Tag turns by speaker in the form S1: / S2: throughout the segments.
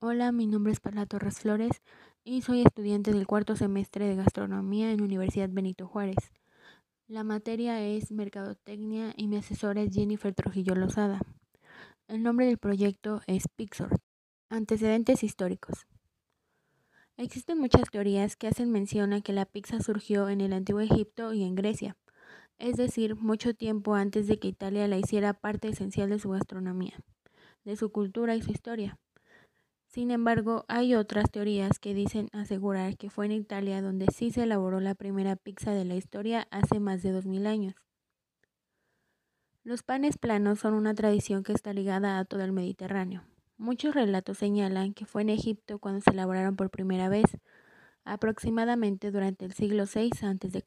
S1: Hola, mi nombre es Perla Torres Flores y soy estudiante del cuarto semestre de gastronomía en Universidad Benito Juárez. La materia es Mercadotecnia y mi asesora es Jennifer Trujillo Lozada. El nombre del proyecto es Pixor. Antecedentes históricos. Existen muchas teorías que hacen mención a que la pizza surgió en el antiguo Egipto y en Grecia, es decir, mucho tiempo antes de que Italia la hiciera parte esencial de su gastronomía, de su cultura y su historia. Sin embargo, hay otras teorías que dicen asegurar que fue en Italia donde sí se elaboró la primera pizza de la historia hace más de 2000 años. Los panes planos son una tradición que está ligada a todo el Mediterráneo. Muchos relatos señalan que fue en Egipto cuando se elaboraron por primera vez, aproximadamente durante el siglo VI a.C.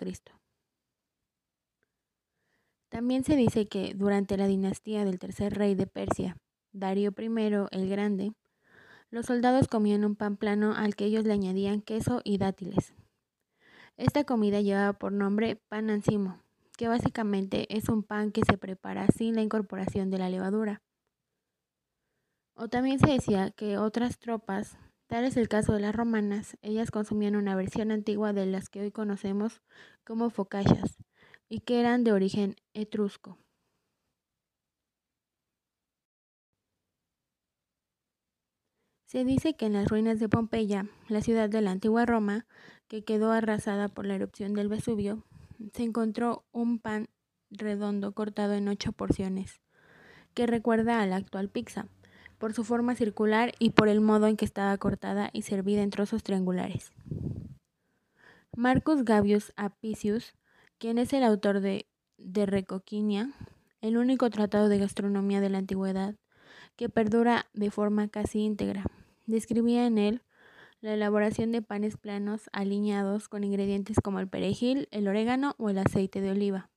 S1: También se dice que durante la dinastía del tercer rey de Persia, Darío I el Grande, los soldados comían un pan plano al que ellos le añadían queso y dátiles. Esta comida llevaba por nombre pan ancimo, que básicamente es un pan que se prepara sin la incorporación de la levadura. O también se decía que otras tropas, tal es el caso de las romanas, ellas consumían una versión antigua de las que hoy conocemos como focaccias y que eran de origen etrusco. Se dice que en las ruinas de Pompeya, la ciudad de la antigua Roma, que quedó arrasada por la erupción del Vesubio, se encontró un pan redondo cortado en ocho porciones, que recuerda a la actual pizza, por su forma circular y por el modo en que estaba cortada y servida en trozos triangulares. Marcus Gavius Apicius, quien es el autor de De Recoquinia, el único tratado de gastronomía de la antigüedad que perdura de forma casi íntegra, Describía en él la elaboración de panes planos aliñados con ingredientes como el perejil, el orégano o el aceite de oliva.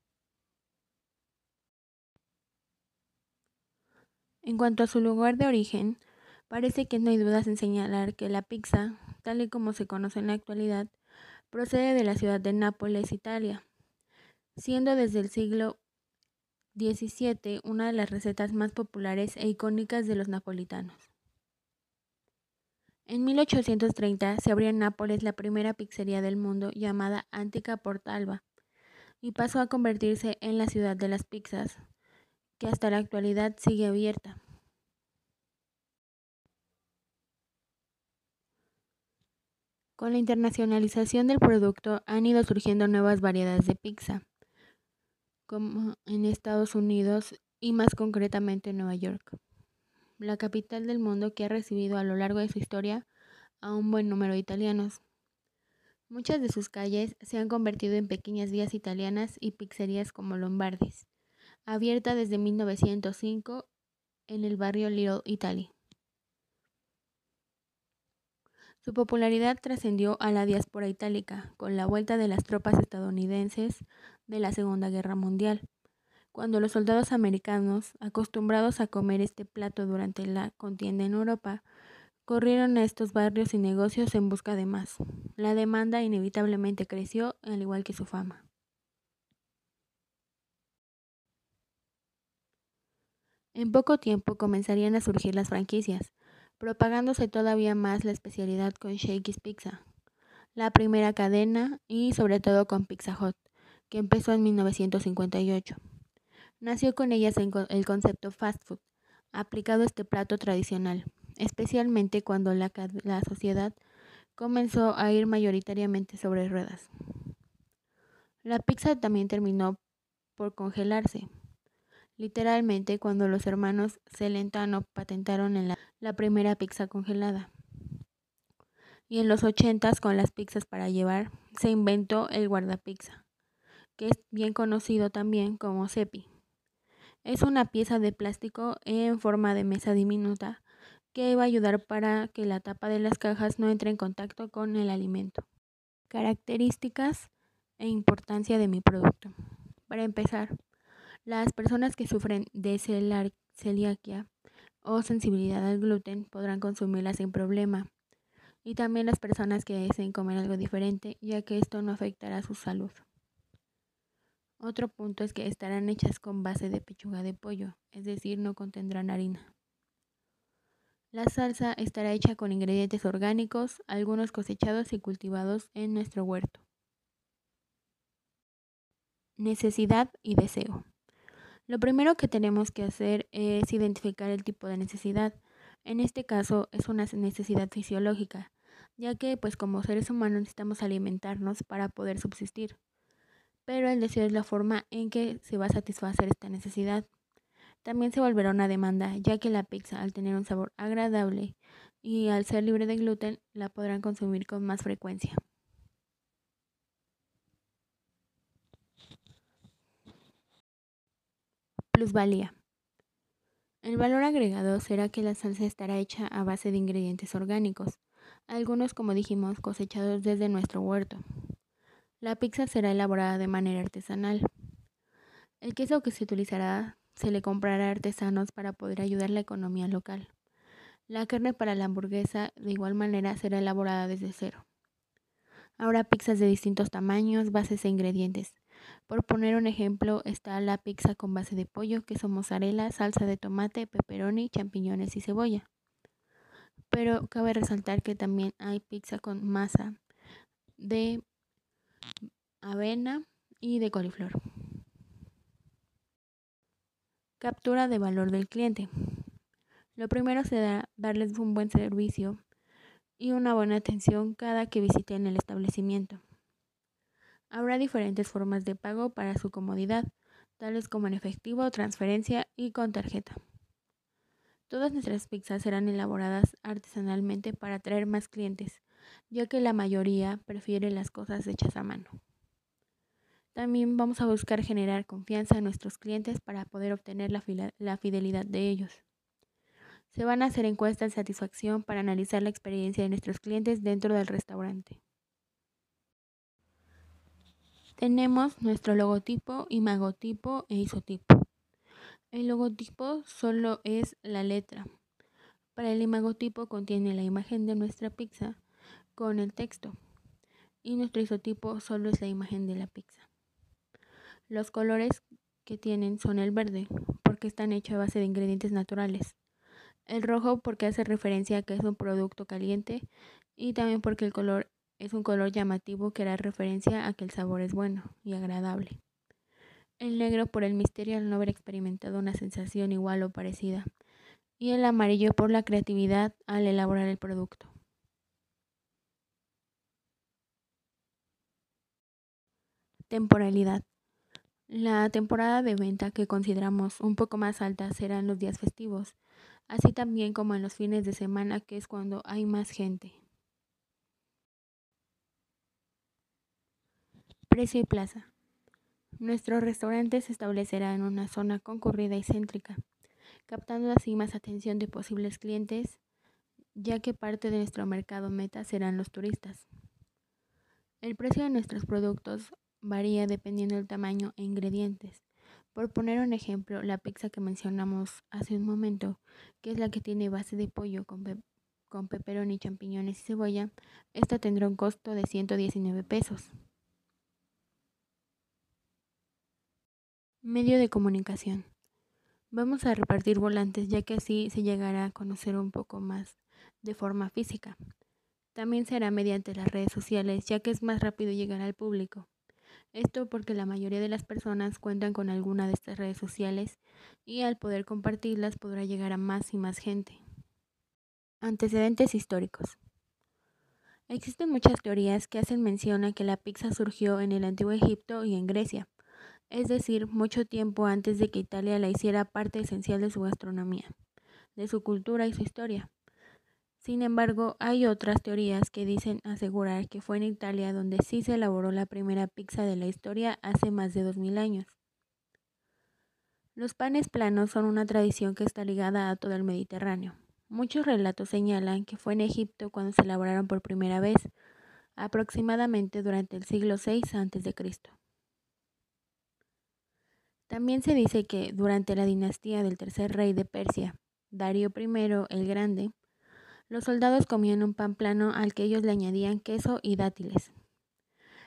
S1: En cuanto a su lugar de origen, parece que no hay dudas en señalar que la pizza, tal y como se conoce en la actualidad, procede de la ciudad de Nápoles, Italia, siendo desde el siglo XVII una de las recetas más populares e icónicas de los napolitanos. En 1830 se abrió en Nápoles la primera pizzería del mundo llamada Antica Portalba y pasó a convertirse en la ciudad de las pizzas, que hasta la actualidad sigue abierta. Con la internacionalización del producto han ido surgiendo nuevas variedades de pizza, como en Estados Unidos y más concretamente en Nueva York la capital del mundo que ha recibido a lo largo de su historia a un buen número de italianos. Muchas de sus calles se han convertido en pequeñas vías italianas y pizzerías como Lombardis, abierta desde 1905 en el barrio Little Italy. Su popularidad trascendió a la diáspora itálica con la vuelta de las tropas estadounidenses de la Segunda Guerra Mundial cuando los soldados americanos, acostumbrados a comer este plato durante la contienda en Europa, corrieron a estos barrios y negocios en busca de más. La demanda inevitablemente creció, al igual que su fama. En poco tiempo comenzarían a surgir las franquicias, propagándose todavía más la especialidad con Shakey's Pizza, la primera cadena y sobre todo con Pizza Hut, que empezó en 1958. Nació con ellas el concepto fast food, aplicado a este plato tradicional, especialmente cuando la, la sociedad comenzó a ir mayoritariamente sobre ruedas. La pizza también terminó por congelarse, literalmente cuando los hermanos Celentano patentaron en la, la primera pizza congelada. Y en los ochentas, con las pizzas para llevar, se inventó el guardapizza, que es bien conocido también como cepi. Es una pieza de plástico en forma de mesa diminuta que va a ayudar para que la tapa de las cajas no entre en contacto con el alimento. Características e importancia de mi producto. Para empezar, las personas que sufren de celiaquia o sensibilidad al gluten podrán consumirla sin problema. Y también las personas que deseen comer algo diferente, ya que esto no afectará su salud. Otro punto es que estarán hechas con base de pechuga de pollo, es decir, no contendrán harina. La salsa estará hecha con ingredientes orgánicos, algunos cosechados y cultivados en nuestro huerto. Necesidad y deseo. Lo primero que tenemos que hacer es identificar el tipo de necesidad. En este caso es una necesidad fisiológica, ya que pues como seres humanos necesitamos alimentarnos para poder subsistir. Pero el deseo es la forma en que se va a satisfacer esta necesidad. También se volverá una demanda, ya que la pizza al tener un sabor agradable y al ser libre de gluten la podrán consumir con más frecuencia. Plusvalía. El valor agregado será que la salsa estará hecha a base de ingredientes orgánicos, algunos como dijimos cosechados desde nuestro huerto. La pizza será elaborada de manera artesanal. El queso que se utilizará se le comprará a artesanos para poder ayudar la economía local. La carne para la hamburguesa de igual manera será elaborada desde cero. Ahora pizzas de distintos tamaños, bases e ingredientes. Por poner un ejemplo, está la pizza con base de pollo, queso mozzarella, salsa de tomate, pepperoni, champiñones y cebolla. Pero cabe resaltar que también hay pizza con masa de avena y de coliflor. Captura de valor del cliente. Lo primero será darles un buen servicio y una buena atención cada que visiten el establecimiento. Habrá diferentes formas de pago para su comodidad, tales como en efectivo, transferencia y con tarjeta. Todas nuestras pizzas serán elaboradas artesanalmente para atraer más clientes, ya que la mayoría prefiere las cosas hechas a mano. También vamos a buscar generar confianza en nuestros clientes para poder obtener la, fidelidad de ellos. Se van a hacer encuestas de satisfacción para analizar la experiencia de nuestros clientes dentro del restaurante. Tenemos nuestro logotipo, imagotipo e isotipo. El logotipo solo es la letra. Para el imagotipo contiene la imagen de nuestra pizza con el texto. Y nuestro isotipo solo es la imagen de la pizza. Los colores que tienen son el verde, porque están hechos a base de ingredientes naturales. El rojo porque hace referencia a que es un producto caliente y también porque el color es un color llamativo que da referencia a que el sabor es bueno y agradable. El negro por el misterio al no haber experimentado una sensación igual o parecida. Y el amarillo por la creatividad al elaborar el producto. Temporalidad. La temporada de venta que consideramos un poco más alta será en los días festivos, así también como en los fines de semana, que es cuando hay más gente. Precio y plaza. Nuestro restaurante se establecerá en una zona concurrida y céntrica, captando así más atención de posibles clientes, ya que parte de nuestro mercado meta serán los turistas. El precio de nuestros productos varía dependiendo del tamaño e ingredientes. Por poner un ejemplo, la pizza que mencionamos hace un momento, que es la que tiene base de pollo con, con pepperoni, champiñones y cebolla, esta tendrá un costo de 119 pesos. Medio de comunicación. Vamos a repartir volantes ya que así se llegará a conocer un poco más de forma física. También será mediante las redes sociales ya que es más rápido llegar al público. Esto porque la mayoría de las personas cuentan con alguna de estas redes sociales y al poder compartirlas podrá llegar a más y más gente. Antecedentes históricos. Existen muchas teorías que hacen mención a que la pizza surgió en el antiguo Egipto y en Grecia, es decir, mucho tiempo antes de que Italia la hiciera parte esencial de su gastronomía, de su cultura y su historia. Sin embargo, hay otras teorías que dicen asegurar que fue en Italia donde sí se elaboró la primera pizza de la historia hace más de 2000 años. Los panes planos son una tradición que está ligada a todo el Mediterráneo. Muchos relatos señalan que fue en Egipto cuando se elaboraron por primera vez, aproximadamente durante el siglo VI a.C. También se dice que durante la dinastía del tercer rey de Persia, Darío I el Grande, los soldados comían un pan plano al que ellos le añadían queso y dátiles.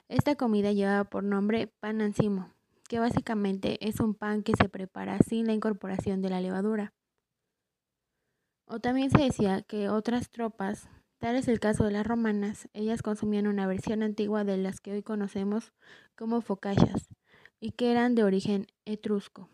S1: Esta comida llevaba por nombre pan ancimo, que básicamente es un pan que se prepara sin la incorporación de la levadura. O también se decía que otras tropas, tal es el caso de las romanas, ellas consumían una versión antigua de las que hoy conocemos como focaccias y que eran de origen etrusco.